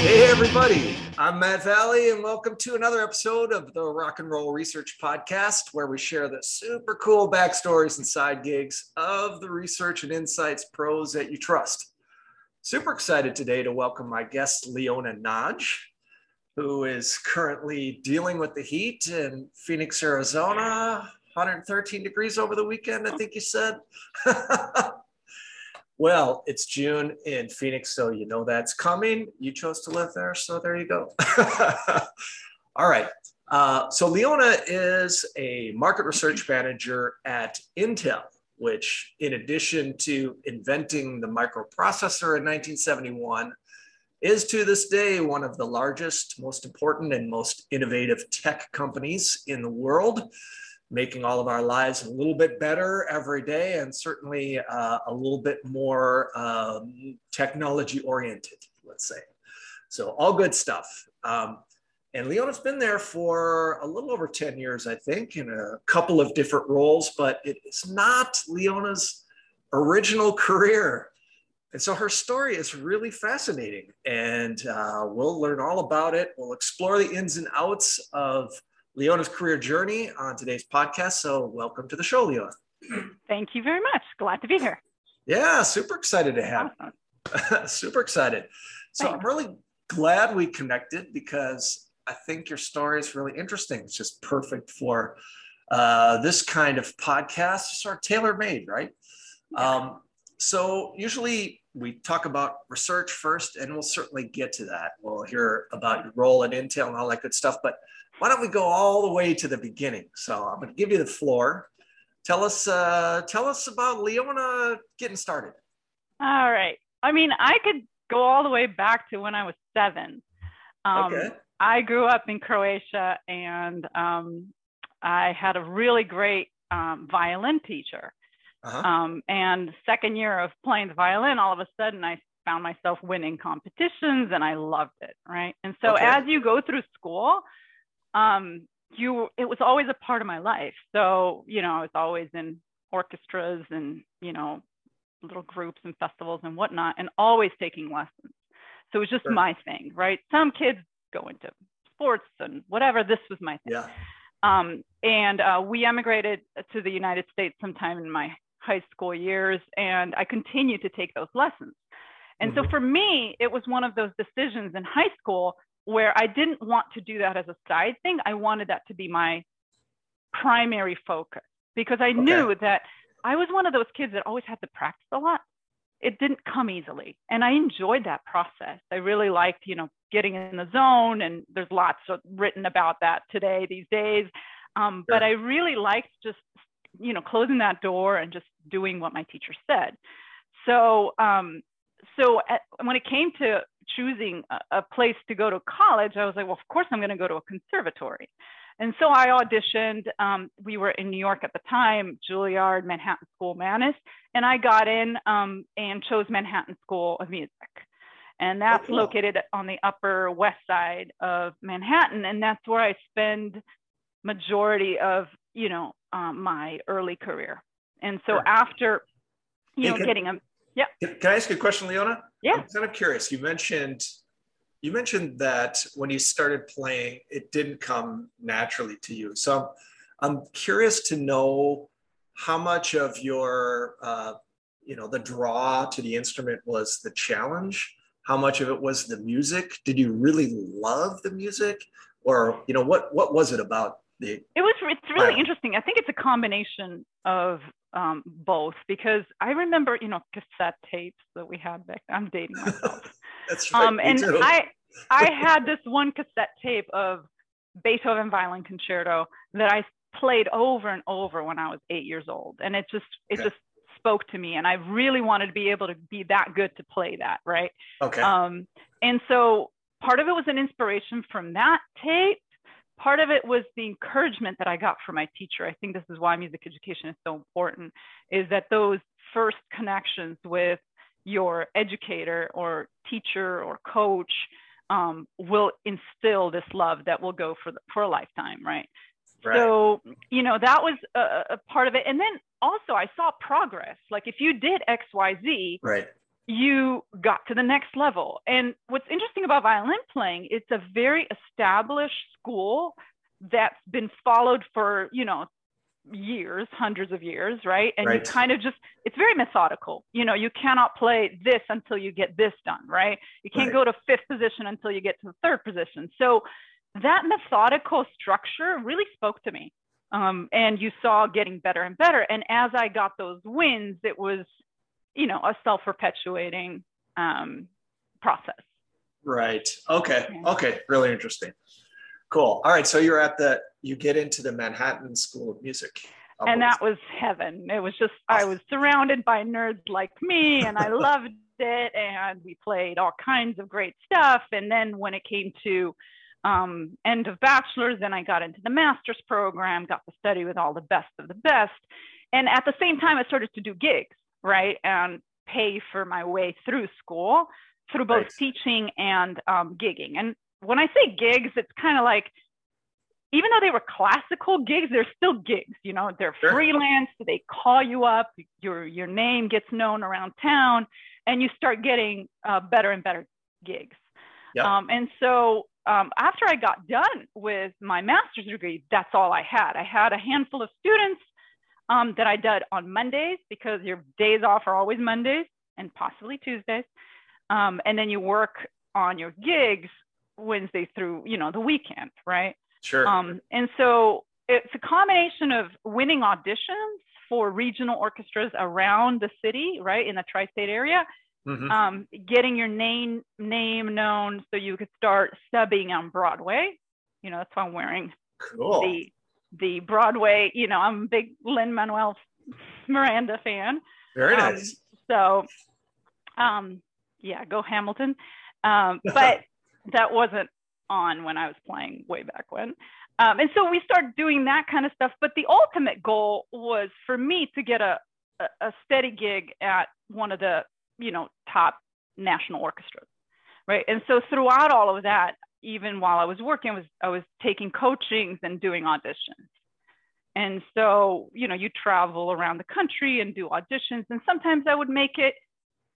Hey, everybody. I'm Matt Valley, and welcome to another episode of the Rock and Roll Research Podcast, where we share the super cool backstories and side gigs of the research and insights pros that you trust. Super excited today to welcome my guest, Leona Nagy, who is currently dealing with the heat in Phoenix, Arizona. 113 degrees over the weekend, I think you said. Well, it's June in Phoenix, so you know that's coming. You chose to live there, so there you go. All right. Uh, so Leona is a market research manager at Intel, which, in addition to inventing the microprocessor in 1971, is to this day one of the largest, most important, and most innovative tech companies in the world making all of our lives a little bit better every day and certainly uh, a little bit more um, technology oriented, let's say. So, all good stuff. Um, and Leona's been there for a little over 10 years, I think, in a couple of different roles, but it is not Leona's original career. And so her story is really fascinating, and uh, we'll learn all about it. We'll explore the ins and outs of Leona's career journey on today's podcast. So, welcome to the show, Leona. Thank you very much. Glad to be here. Yeah, super excited to have awesome. super excited. So, Thanks. I'm really glad we connected because I think your story is really interesting. It's just perfect for uh, this kind of podcast, sort of tailor made, right? Yeah. Um, so, usually we talk about research first, and we'll certainly get to that. We'll hear about your role at Intel and all that good stuff. But why don't we go all the way to the beginning? So I'm going to give you the floor. Tell us, uh, tell us about Leona getting started. All right. I mean, I could go all the way back to when I was seven. Um, okay. I grew up in Croatia, and um, I had a really great um, violin teacher. Uh-huh. Um, and second year of playing the violin, all of a sudden I found myself winning competitions, and I loved it. Right. And so okay. as you go through school, um, you it was always a part of my life. So you know, I was always in orchestras and you know little groups and festivals and whatnot, and always taking lessons. So it was just sure. my thing, right? Some kids go into sports and whatever. This was my thing. Yeah. Um, and uh, we emigrated to the United States sometime in my high school years, and I continued to take those lessons. And mm-hmm. so for me, it was one of those decisions in high school where I didn't want to do that as a side thing. I wanted that to be my primary focus because I okay. knew that I was one of those kids that always had to practice a lot. It didn't come easily. And I enjoyed that process. I really liked, you know, getting in the zone. And there's lots of written about that today, these days. Um, sure. But I really liked just, you know, closing that door and just doing what my teacher said. So, um, so at, when it came to choosing a, a place to go to college, I was like, well, of course I'm going to go to a conservatory. And so I auditioned. Um, we were in New York at the time, Juilliard, Manhattan School, Mannes, and I got in um, and chose Manhattan School of Music. And that's oh, cool. located on the upper west side of Manhattan. And that's where I spend majority of, you know, um, my early career. And so sure. after, you know, getting a, yeah. Can, can I ask you a question, Leona? Yeah. I'm kind of curious. You mentioned you mentioned that when you started playing, it didn't come naturally to you. So I'm, I'm curious to know how much of your, uh, you know, the draw to the instrument was the challenge. How much of it was the music? Did you really love the music, or you know, what what was it about the? It was. It's really interesting. I think it's a combination of um, both because I remember, you know, cassette tapes that we had back. I'm dating myself. That's right. Um, and too. I I had this one cassette tape of Beethoven Violin Concerto that I played over and over when I was eight years old, and it just it okay. just spoke to me, and I really wanted to be able to be that good to play that, right? Okay. Um, and so part of it was an inspiration from that tape part of it was the encouragement that I got from my teacher. I think this is why music education is so important, is that those first connections with your educator or teacher or coach um, will instill this love that will go for, the, for a lifetime, right? Right. So, you know, that was a, a, part of it. And then also I saw progress. Like if you did XYZ, right. You got to the next level. And what's interesting about violin playing, it's a very established school that's been followed for, you know, years, hundreds of years, right? And right. you kind of just, it's very methodical. You know, you cannot play this until you get this done, right? You can't right. go to fifth position until you get to the third position. So that methodical structure really spoke to me. Um, and you saw getting better and better. And as I got those wins, it was, you know, a self perpetuating um, process. Right. Okay. Yeah. Okay. Really interesting. Cool. All right. So you're at the, you get into the Manhattan School of Music. And that was heaven. It was just, I was surrounded by nerds like me and I loved it. And we played all kinds of great stuff. And then when it came to um, end of bachelor's, then I got into the master's program, got to study with all the best of the best. And at the same time, I started to do gigs, right? And pay for my way through school through both teaching and um, gigging. And when I say gigs, it's kind of like, even though they were classical gigs, they're still gigs. You know, they're sure. freelance. They call you up. Your your name gets known around town, and you start getting uh, better and better gigs. Yep. Um, and so um, after I got done with my master's degree, that's all I had. I had a handful of students um, that I did on Mondays because your days off are always Mondays and possibly Tuesdays. Um, and then you work on your gigs Wednesday through, you know, the weekend, right? Sure. Um, and so it's a combination of winning auditions for regional orchestras around the city, right, in the tri-state area, mm-hmm. um, getting your name name known so you could start subbing on Broadway. You know, that's why I'm wearing cool. the the Broadway. You know, I'm a big Lin Manuel Miranda fan. Very um, nice. So, um, yeah, go Hamilton. Um, but that wasn't on when I was playing way back when. Um, and so we started doing that kind of stuff. But the ultimate goal was for me to get a, a, a steady gig at one of the you know, top national orchestras, right? And so throughout all of that, even while I was working, I was I was taking coachings and doing auditions. And so, you know, you travel around the country and do auditions, and sometimes I would make it,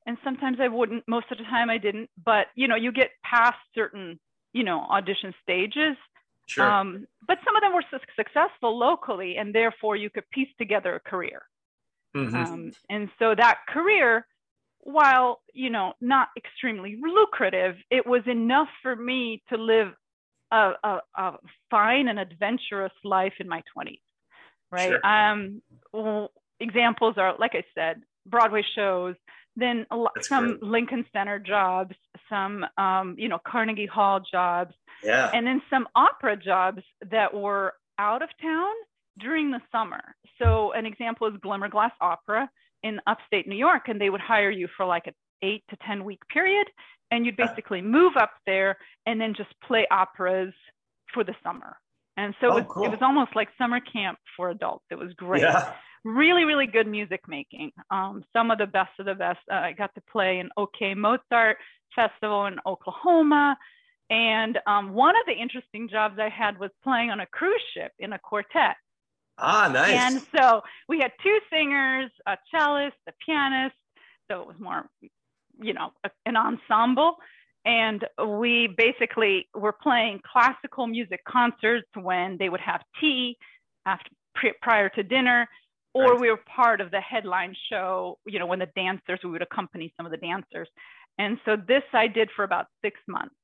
and sometimes I wouldn't. Most of the time, I didn't. But you know, you get past certain, you know, audition stages. Sure. Um, but some of them were su- successful locally, and therefore you could piece together a career. Mm-hmm. Um, and so that career while you know not extremely lucrative it was enough for me to live a, a, a fine and adventurous life in my 20s right sure. um well, examples are like i said broadway shows then lot, some great. lincoln center jobs some um, you know carnegie hall jobs yeah. and then some opera jobs that were out of town during the summer so an example is glimmerglass opera in upstate New York and they would hire you for like an eight to 10 week period. And you'd basically move up there and then just play operas for the summer. And so oh, it, was, cool. it was almost like summer camp for adults. It was great. Yeah. Really, really good music making. Um, some of the best of the best. Uh, I got to play in OK Mozart Festival in Oklahoma. And um, one of the interesting jobs I had was playing on a cruise ship in a quartet. Ah, nice. And so we had two singers, a cellist, a pianist. So it was more, you know, an ensemble. And we basically were playing classical music concerts when they would have tea after prior to dinner, or right. we were part of the headline show, you know, when the dancers, we would accompany some of the dancers. And so this I did for about six months.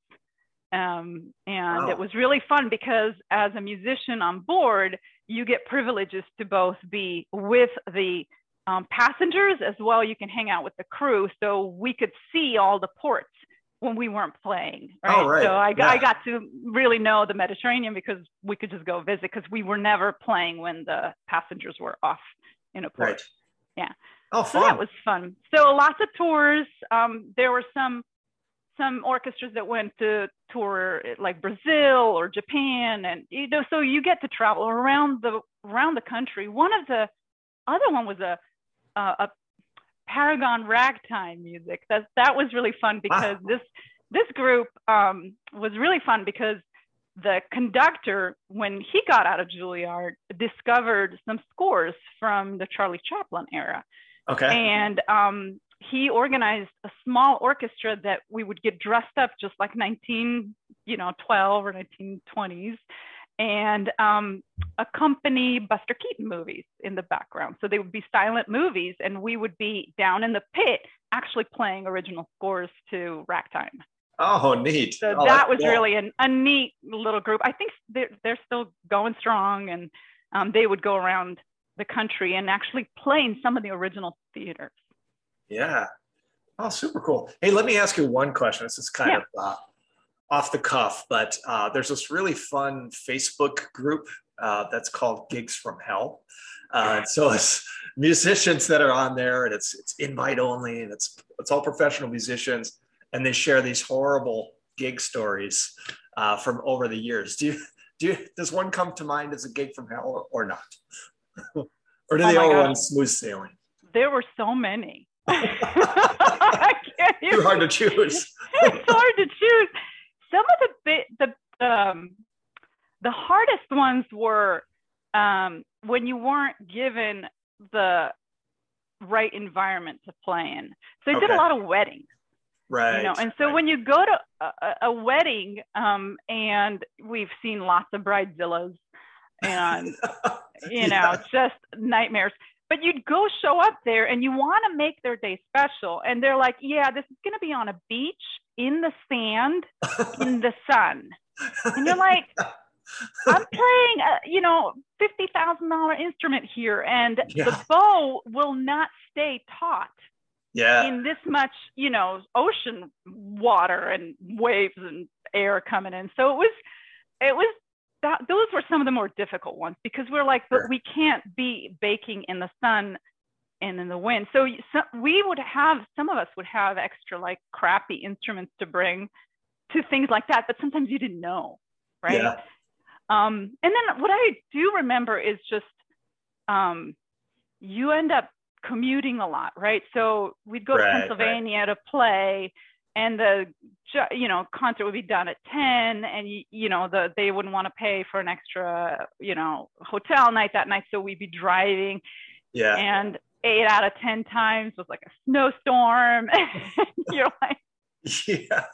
Um, and wow. it was really fun because as a musician on board, you get privileges to both be with the um, passengers as well. You can hang out with the crew. So we could see all the ports when we weren't playing. Right. Oh, right. So I, yeah. I got to really know the Mediterranean because we could just go visit because we were never playing when the passengers were off in a port. Right. Yeah. Oh, fun. So that was fun. So lots of tours. Um, there were some some orchestras that went to tour like Brazil or Japan, and you know, so you get to travel around the around the country. One of the other one was a a, a Paragon ragtime music. That that was really fun because wow. this this group um, was really fun because the conductor, when he got out of Juilliard, discovered some scores from the Charlie Chaplin era. Okay. And um, he organized a small orchestra that we would get dressed up just like 19, you know, 12 or 1920s and um, accompany Buster Keaton movies in the background. So they would be silent movies, and we would be down in the pit actually playing original scores to Ragtime. Oh, neat. So oh, that was cool. really an, a neat little group. I think they're, they're still going strong, and um, they would go around the country and actually play in some of the original theaters. Yeah. Oh, super cool. Hey, let me ask you one question. This is kind Yeah. of uh, off the cuff, but uh, there's this really fun Facebook group uh, that's called Gigs from Hell. Uh, so it's musicians that are on there, and it's it's invite only, and it's it's all professional musicians, and they share these horrible gig stories uh, from over the years. Do you do you, does one come to mind as a gig from hell or, or not, or do Oh they all God. run smooth sailing? There were so many. Too hard to choose. it's hard to choose. Some of the bit the um, the hardest ones were um, when you weren't given the right environment to play in. So I did a lot of weddings, Right. you know, and so right. when you go to a, a- a wedding, um, and we've seen lots of bridezillas, and you know, Yeah. just nightmares. But you'd go show up there and you want to make their day special. And they're like, yeah, this is going to be on a beach in the sand in the sun. And you're like, I'm playing, a, you know, $50,000 instrument here and Yeah. the bow will not stay taut yeah. in this much, you know, ocean water and waves and air coming in. So it was, it was that those were some of the more difficult ones because we're like, but we can't be baking in the sun and in the wind. So, so we would have some of us would have extra like crappy instruments to bring to things like that, but sometimes you didn't know, right? Yeah. Um, and then what I do remember is just um, you end up commuting a lot, right? So we'd go Right, to right. Pennsylvania to play, and the you know concert would be done at ten, and you, know the they wouldn't want to pay for an extra you know hotel night that night, so we'd be driving, Yeah. and eight out of ten times was like a snowstorm. You're like, Yeah.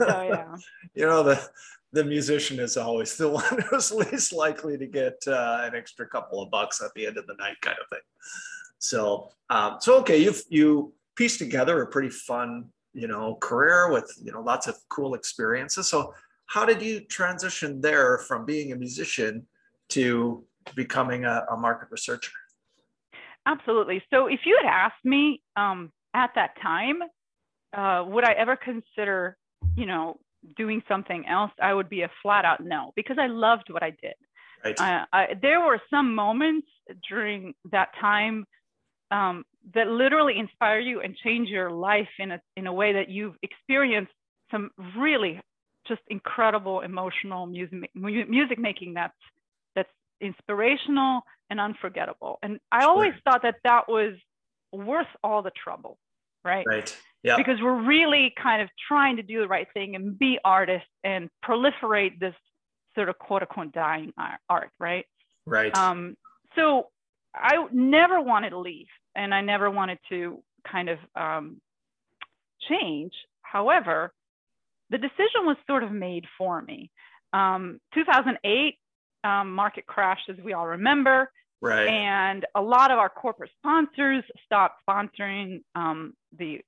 so yeah. You know, the the musician is always the one who's least likely to get uh, an extra couple of bucks at the end of the night, kind of thing. So, um, so okay, you've you pieced together a pretty fun, you know, career with you know lots of cool experiences. So, how did you transition there from being a musician to becoming a, a market researcher? Absolutely. So if you had asked me um, at that time, uh, would I ever consider, you know, doing something else? I would be a flat out no because I loved what I did. Right. Uh, I, there were some moments during that time um, that literally inspire you and change your life in a in a way that you've experienced some really just incredible emotional music music making that's that's inspirational and unforgettable. And I Sure. always thought that that was worth all the trouble, right? right. Yeah. Because we're really kind of trying to do the right thing and be artists and proliferate this sort of quote unquote dying art, right? right. Um, so I never wanted to leave and I never wanted to kind of um, change. However, the decision was sort of made for me. Um, 2008, um, market crashed, as we all remember, right. and a lot of our corporate sponsors stopped sponsoring um, the,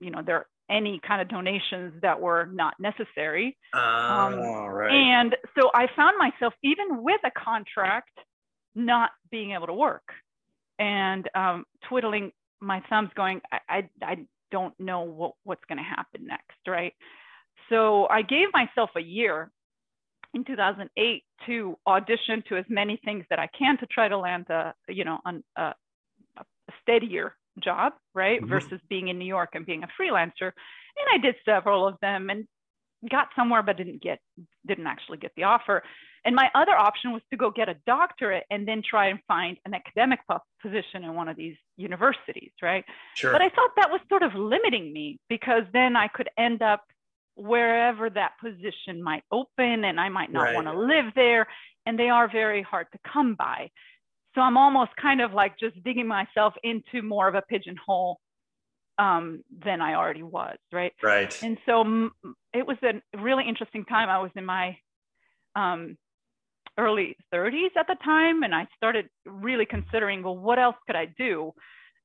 you know, their any kind of donations that were not necessary. Oh, right. And so I found myself, even with a contract, not being able to work and um, twiddling my thumbs, going, I, I, I don't know what, what's going to happen next, right? So I gave myself a year in 2008 to audition to as many things that I can to try to land a, you know, an, a, a steadier job, right? Mhm. Versus being in New York and being a freelancer. And I did several of them and got somewhere, but didn't get, didn't actually get the offer. And my other option was to go get a doctorate and then try and find an academic position in one of these universities, right? sure. But I thought that was sort of limiting me because then I could end up wherever that position might open and I might not Right. want to live there. And they are very hard to come by. So I'm almost kind of like just digging myself into more of a pigeonhole um, than I already was, right? Right. And so it was a really interesting time. I was in my um, early 30s at the time, and I started really considering, well, what else could I do?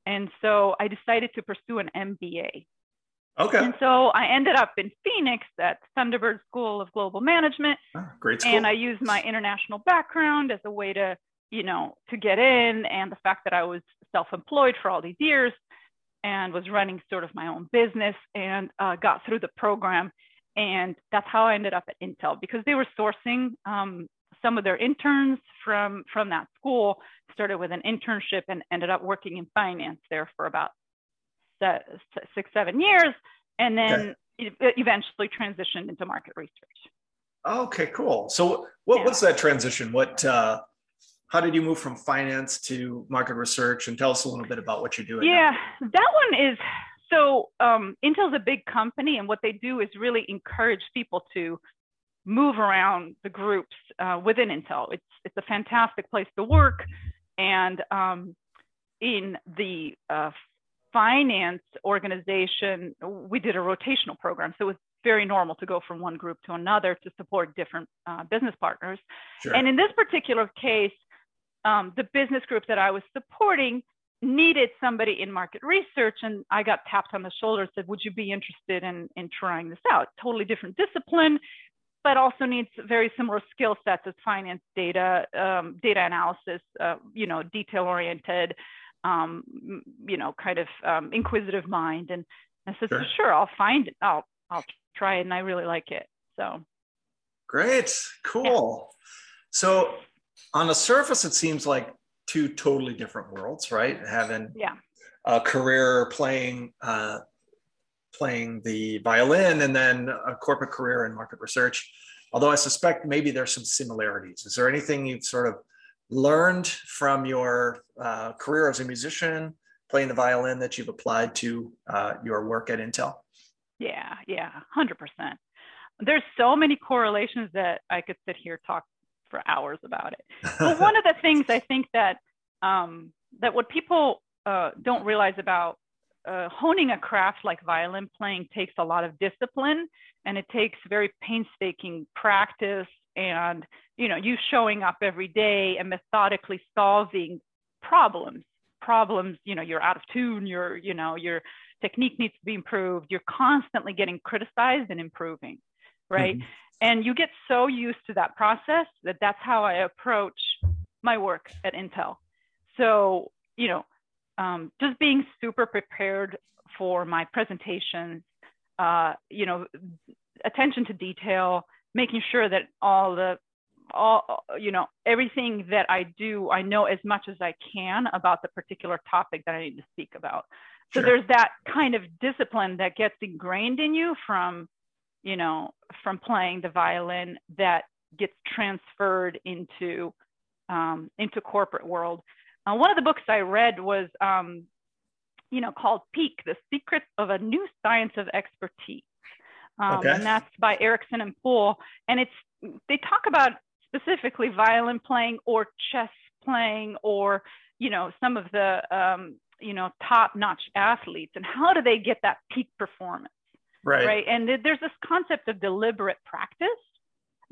And so I decided to pursue an MBA. Okay. And so I ended up in Phoenix at Thunderbird School of Global Management, Ah, great school. and I used my international background as a way to, you know, to get in, and the fact that I was self-employed for all these years and was running sort of my own business and uh, got through the program. And that's how I ended up at Intel because they were sourcing um, some of their interns from from that school. Started with an internship and ended up working in finance there for about six, seven years, and then e- eventually transitioned into market research. Okay, cool. So what, Yeah. what's that transition? What, uh, how did you move from finance to market research and tell us a little bit about what you're doing? now. Yeah, that one is so um, Intel's a big company, and what they do is really encourage people to move around the groups uh, within Intel. It's it's a fantastic place to work, and um, in the uh, finance organization, we did a rotational program, so it was very normal to go from one group to another to support different uh, business partners. Sure. And in this particular case, um, the business group that I was supporting needed somebody in market research, and I got tapped on the shoulder and said, "Would you be interested in in trying this out?" Totally different discipline, but also needs very similar skill sets as finance, data, um, data analysis, uh, you know, detail oriented, um, you know, kind of um, inquisitive mind. And I said, Sure. "Sure, I'll find it. I'll I'll try it, and I really like it." So Great. Cool. So on the surface, it seems like two totally different worlds, right? Having yeah, a career playing uh, playing the violin and then a corporate career in market research. Although I suspect maybe there's some similarities. Is there anything you've sort of learned from your uh, career as a musician playing the violin that you've applied to uh, your work at Intel? Yeah, yeah, hundred percent. There's so many correlations that I could sit here talk for hours about it. But one of the things I think that um, that what people uh, don't realize about uh, honing a craft like violin playing takes a lot of discipline, and it takes very painstaking practice, and you know, you showing up every day and methodically solving problems. Problems, you know, you're out of tune. You're, you know, your technique needs to be improved. You're constantly getting criticized and improving, right? Mhm. And you get so used to that process that that's how I approach my work at Intel. So, you know, um, just being super prepared for my presentations, uh, you know, attention to detail, making sure that all the all you know everything that i do i know as much as i can about the particular topic that i need to speak about so Sure. there's that kind of discipline that gets ingrained in you from you know from playing the violin that gets transferred into um, into corporate world uh, one of the books i read was um, you know called peak the secrets of a new science of expertise um, Okay. and that's by ericsson and pool and it's they talk about specifically violin playing or chess playing or you know some of the um, you know top notch athletes and how do they get that peak performance Right. right and th- there's this concept of deliberate practice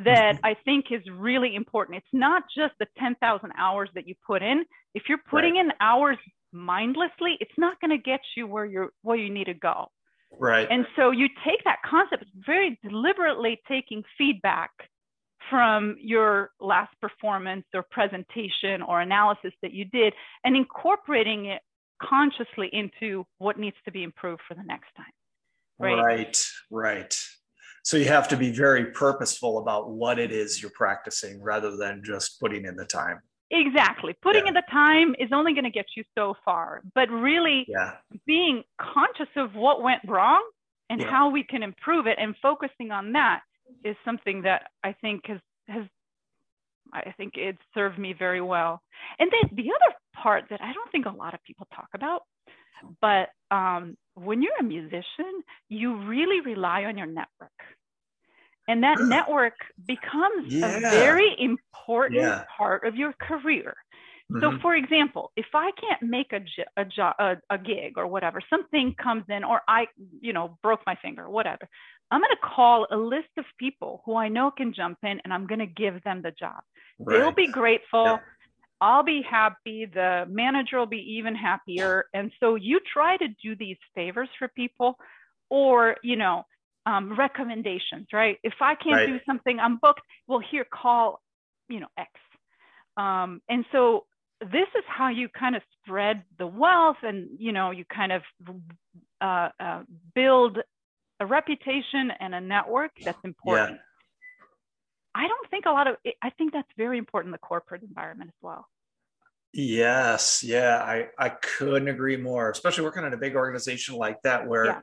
that i think is really important it's not just the 10,000 hours that you put in if you're putting in hours mindlessly it's not going to get you where you're where you need to go Right. and so you take that concept, very deliberately taking feedback from your last performance or presentation or analysis that you did and incorporating it consciously into what needs to be improved for the next time. right. Right. Right. So you have to be very purposeful about what it is you're practicing rather than just putting in the time. Exactly. Putting Yeah. in the time is only going to get you so far, but really Yeah. being conscious of what went wrong and Yeah. how we can improve it and focusing on that is something that I think has has I think it served me very well. And then the other part that I don't think a lot of people talk about, but um, when you're a musician, you really rely on your network. And that network becomes Yeah. a very important Yeah. part of your career. So, Mhm. for example, if I can't make a a, jo- a a gig or whatever, something comes in, or I, you know, broke my finger, whatever, I'm going to call a list of people who I know can jump in, and I'm going to give them the job. They'll be grateful. Yeah. I'll be happy. The manager will be even happier. And so you try to do these favors for people, or you know, um, recommendations, right? If I can't Right. do something, I'm booked. Well, here, call, you know, X. Um, and so this is how you kind of spread the wealth, and you know, you kind of uh, uh, build a reputation and a network that's important. I don't think a lot of. I think that's very important in the corporate environment as well. Yes, yeah, I I couldn't agree more. Especially working in a big organization like that, where Yeah.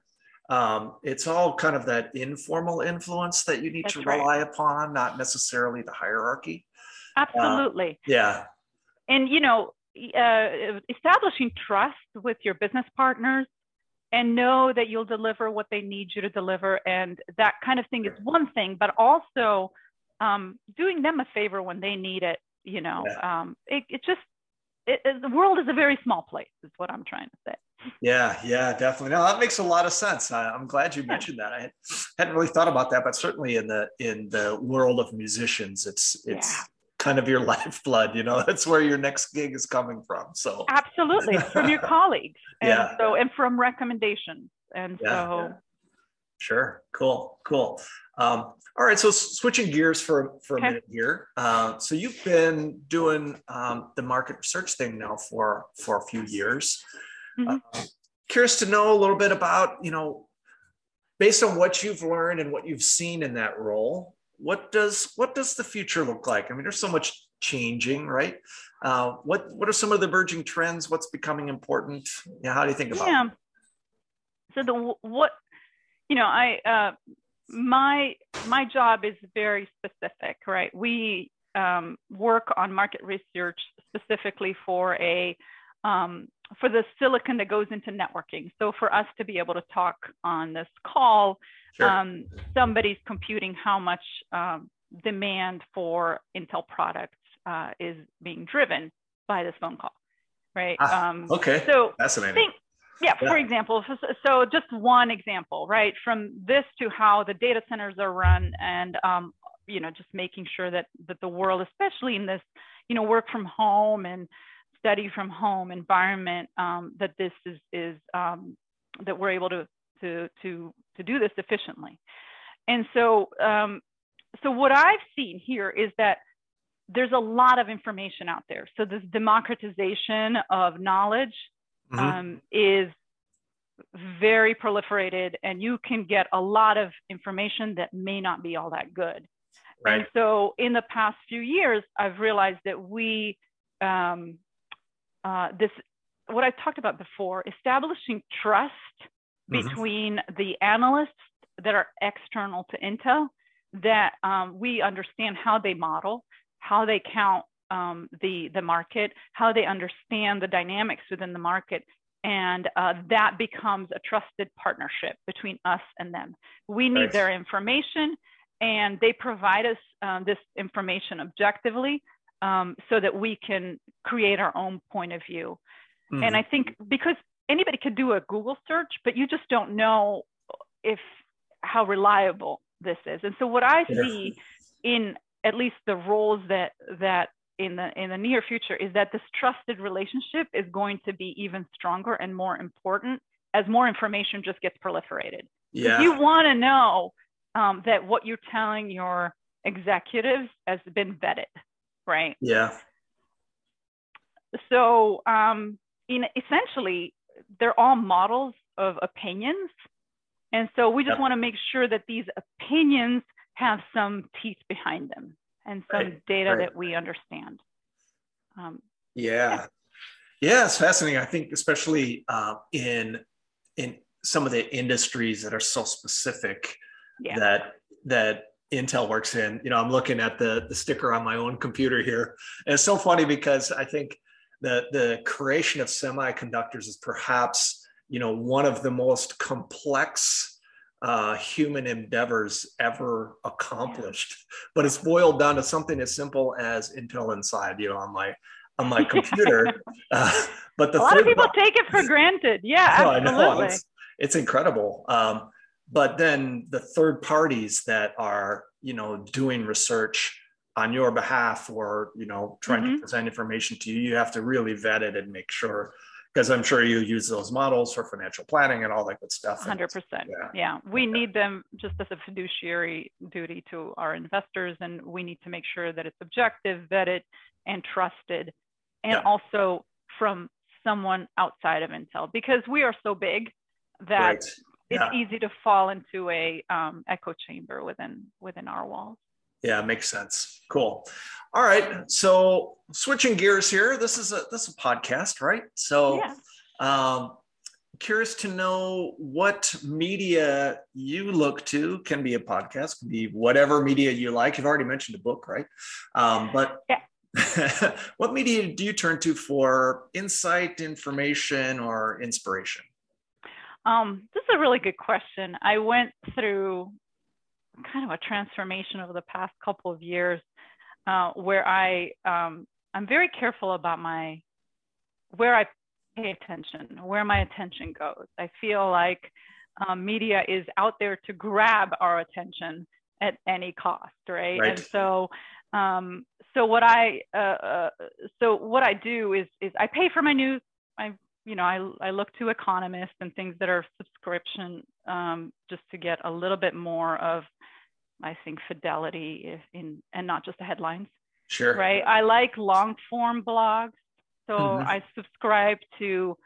um, it's all kind of that informal influence that you need That's to right. rely upon, not necessarily the hierarchy. Absolutely. Yeah, and you know uh, establishing trust with your business partners and know that you'll deliver what they need you to deliver and that kind of thing is one thing but also um, doing them a favor when they need it you know um, it, it just it, it- the world is a very small place is what i'm trying to say yeah, yeah, definitely. No, that makes a lot of sense. I, I'm glad you Yeah. mentioned that. I had- hadn't really thought about that, but certainly in the in the world of musicians, it's it's Yeah. kind of your lifeblood. You know, that's where your next gig is coming from. So absolutely from your colleagues and Yeah. so and from recommendations and Yeah, so yeah. Sure. Cool. Cool. Um, all right. So switching gears for for a Okay. minute here. Uh, so you've been doing um, the market research thing now for for a few years. Mhm. Uh, curious to know a little bit about you know, based on what you've learned and what you've seen in that role. What does what does the future look like? I mean, there's so much changing, right? Uh, what what are some of the emerging trends? What's becoming important? Yeah, how do you think about? yeah so the what you know i uh my my job is very specific right we um, work on market research specifically for a um, for the silicon that goes into networking so for us to be able to talk on this call Sure. um, somebody's computing how much um, demand for intel products uh, is being driven by this phone call right Ah, um, okay. so Fascinating. think yeah, Yeah. for example, so, just one example, right? From this to how the data centers are run and, um, you know, just making sure that, that the world, especially in this, you know, work from home and study from home environment, um, that this is, is um, that we're able to, to, to, to do this efficiently. And so, um, so what I've seen here is that there's a lot of information out there. So this democratization of knowledge Mhm. um, is very proliferated and you can get a lot of information that may not be all that good. right. And so in the past few years, I've realized that we, um, uh, this, what I talked about before, establishing trust Mhm. between the analysts that are external to Intel, that um, we understand how they model, how they count um, the, the market, how they understand the dynamics within the market. And uh, that becomes a trusted partnership between us and them. We need Right. their information, and they provide us um, this information objectively um, so that we can create our own point of view. Mhm. And I think because anybody could do a Google search, but you just don't know if how reliable this is. And so what I see in at least the roles that that in the in the near future is that this trusted relationship is going to be even stronger and more important as more information just gets proliferated. yeah. You want to know um, that what you're telling your executives has been vetted, right? yeah. so um, in essentially they're all models of opinions and so we just Yep. want to make sure that these opinions have some teeth behind them and some Right, data right. that we understand um, Yeah. Yeah, it's fascinating. I think especially uh, in in some of the industries that are so specific yeah that that Intel works in. You know, I'm looking at the the sticker on my own computer here. And it's so funny because I think the the creation of semiconductors is perhaps you know one of the most complex uh, human endeavors ever accomplished. But it's boiled down to something as simple as Intel Inside, you know, on my on my computer. uh, but the a lot of people take it for granted. Yeah, oh, absolutely. It's, it's, incredible. Um, but then the third parties that are, you know, doing research on your behalf or you know trying mm-hmm. to present information to you, you have to really vet it and make sure because I'm sure you use those models for financial planning and all that good stuff. 100%. Yeah. yeah. We need them just as a fiduciary duty to our investors, and we need to make sure that it's objective, vetted, and trusted, and yeah. also from someone outside of Intel because we are so big that right. yeah. it's easy to fall into a um, echo chamber within within our walls. Yeah, makes sense. Cool. All right. So switching gears here. This is a this is a podcast, right? So yeah. um curious to know what media you look to can be a podcast can be whatever media you like you've already mentioned a book right um, but yeah. what media do you turn to for insight information or inspiration um, this is a really good question i went through kind of a transformation over the past couple of years uh, where I um, I'm very careful about my where I pay attention, where my attention goes. I feel like um, media is out there to grab our attention at any cost, right? right. And so um, so what I uh, uh, so what I do is is I pay for my news. I you know I I look to economists and things that are subscription um, just to get a little bit more of I think fidelity in and not just the headlines. Sure. Right. I like long form blogs. So mm-hmm. I subscribe to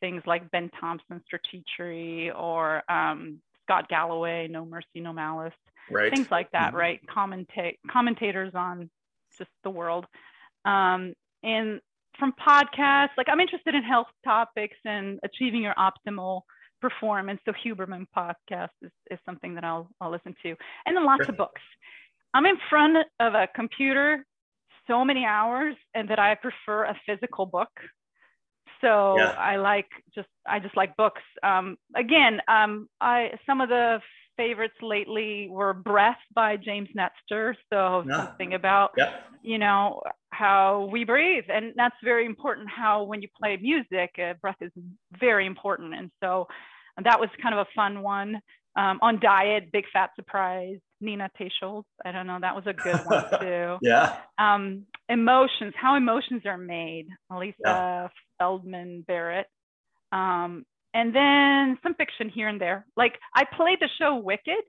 things like Ben Thompson Stratechery or um, Scott Galloway, No Mercy, No Malice. Right. Things like that, mm-hmm. right? Commentate commentators on just the world. Um, and from podcasts, like I'm interested in health topics and achieving your optimal performance. So Huberman podcast is, is something that I'll, I'll listen to. And then lots of books. I'm in front of a computer so many hours and that I prefer a physical book. So yeah. I like just I just like books. Um, again, um, I some of the favorites lately were Breath by James Nestor. So yeah. something about yeah. you know how we breathe, and that's very important. How when you play music, uh, breath is very important, and so that was kind of a fun one. Um, on diet, big fat surprise, Nina Teicholz. I don't know, that was a good one too. yeah. Um, emotions, how emotions are made, Elisa yeah. Feldman Barrett. Um, and then some fiction here and there. Like I played the show Wicked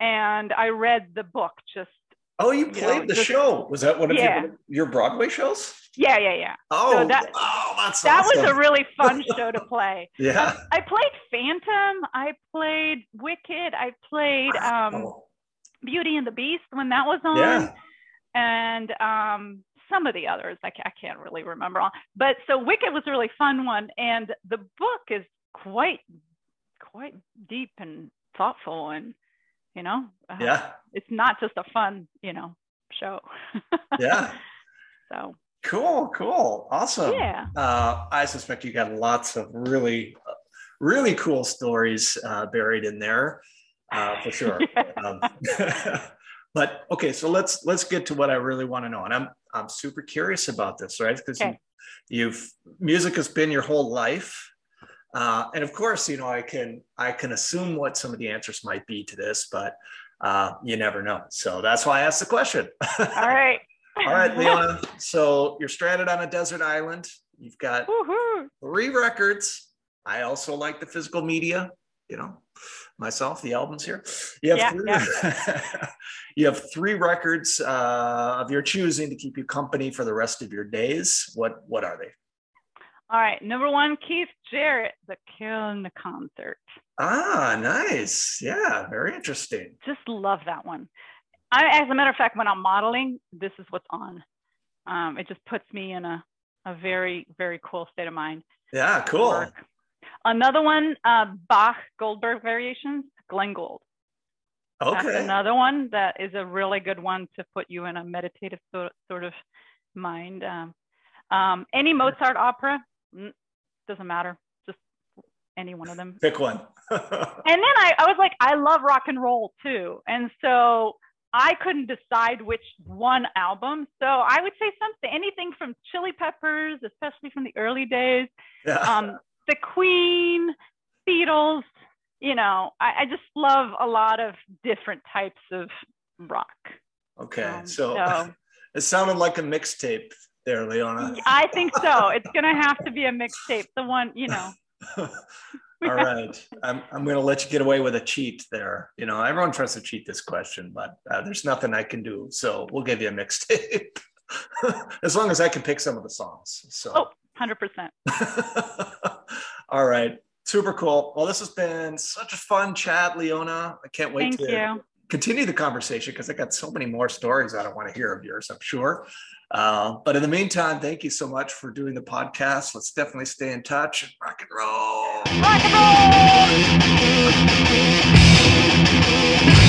and I read the book just Oh, you played you know, the just, show. Was that one of yeah. your, your Broadway shows? Yeah, yeah, yeah. Oh, so that, oh, that's that awesome. was a really fun show to play. yeah. I played Phantom. I played Wicked. I played um, Beauty and the Beast when that was on. Yeah. And um, some of the others I, I can't really remember all. But so Wicked was a really fun one, and the book is quite quite deep and thoughtful and you know? Uh, yeah. it's not just a fun you know show. Yeah. So. Cool cool. Awesome. Yeah. Uh, i suspect you got lots of really really cool stories uh, buried in there uh, for sure. Um, but okay so let's let's get to what i really want to know and i'm i'm super curious about this right? Because okay. you, you've music has been your whole life uh, and of course, you know, I can I can assume what some of the answers might be to this, but uh, you never know. So that's why I asked the question. All right. All right, Leona. So you're stranded on a desert island. You've got Woo-hoo. three records. I also like the physical media, you know, myself, the albums here. You have yeah, three, yeah. you have three records uh, of your choosing to keep you company for the rest of your days. What what are they? All right, number one, Keith Jarrett, the Köln concert. Ah, nice. Yeah, very interesting. Just love that one. I, as a matter of fact, when I'm modeling, this is what's on. Um, it just puts me in a, a very, very cool state of mind. Yeah, cool. Work. Another one, uh, Bach Goldberg Variations, Glenn Gould. Okay. That's another one that is a really good one to put you in a meditative sort, sort of mind. Um, um, any Mozart opera, doesn't matter. Just any one of them. Pick one. and then I, I was like, I love rock and roll too. And so I couldn't decide which one album. So I would say something, anything from Chili Peppers, especially from the early days, yeah. um, the Queen, Beatles. You know, I, I, just love a lot of different types of rock. Okay, um, so, so it sounded like a mixtape there, Leona. I think so. It's gonna have to be a mixtape. The one, you know. All right. I'm, I'm going to let you get away with a cheat there. You know, everyone tries to cheat this question, but uh, there's nothing I can do. So we'll give you a mixtape as long as I can pick some of the songs. So, oh, 100%. All right. Super cool. Well, this has been such a fun chat, Leona. I can't wait Thank to you. continue the conversation because I got so many more stories I don't want to hear of yours, I'm sure. Uh, but in the meantime, thank you so much for doing the podcast. Let's definitely stay in touch. Rock and roll. Rock and roll.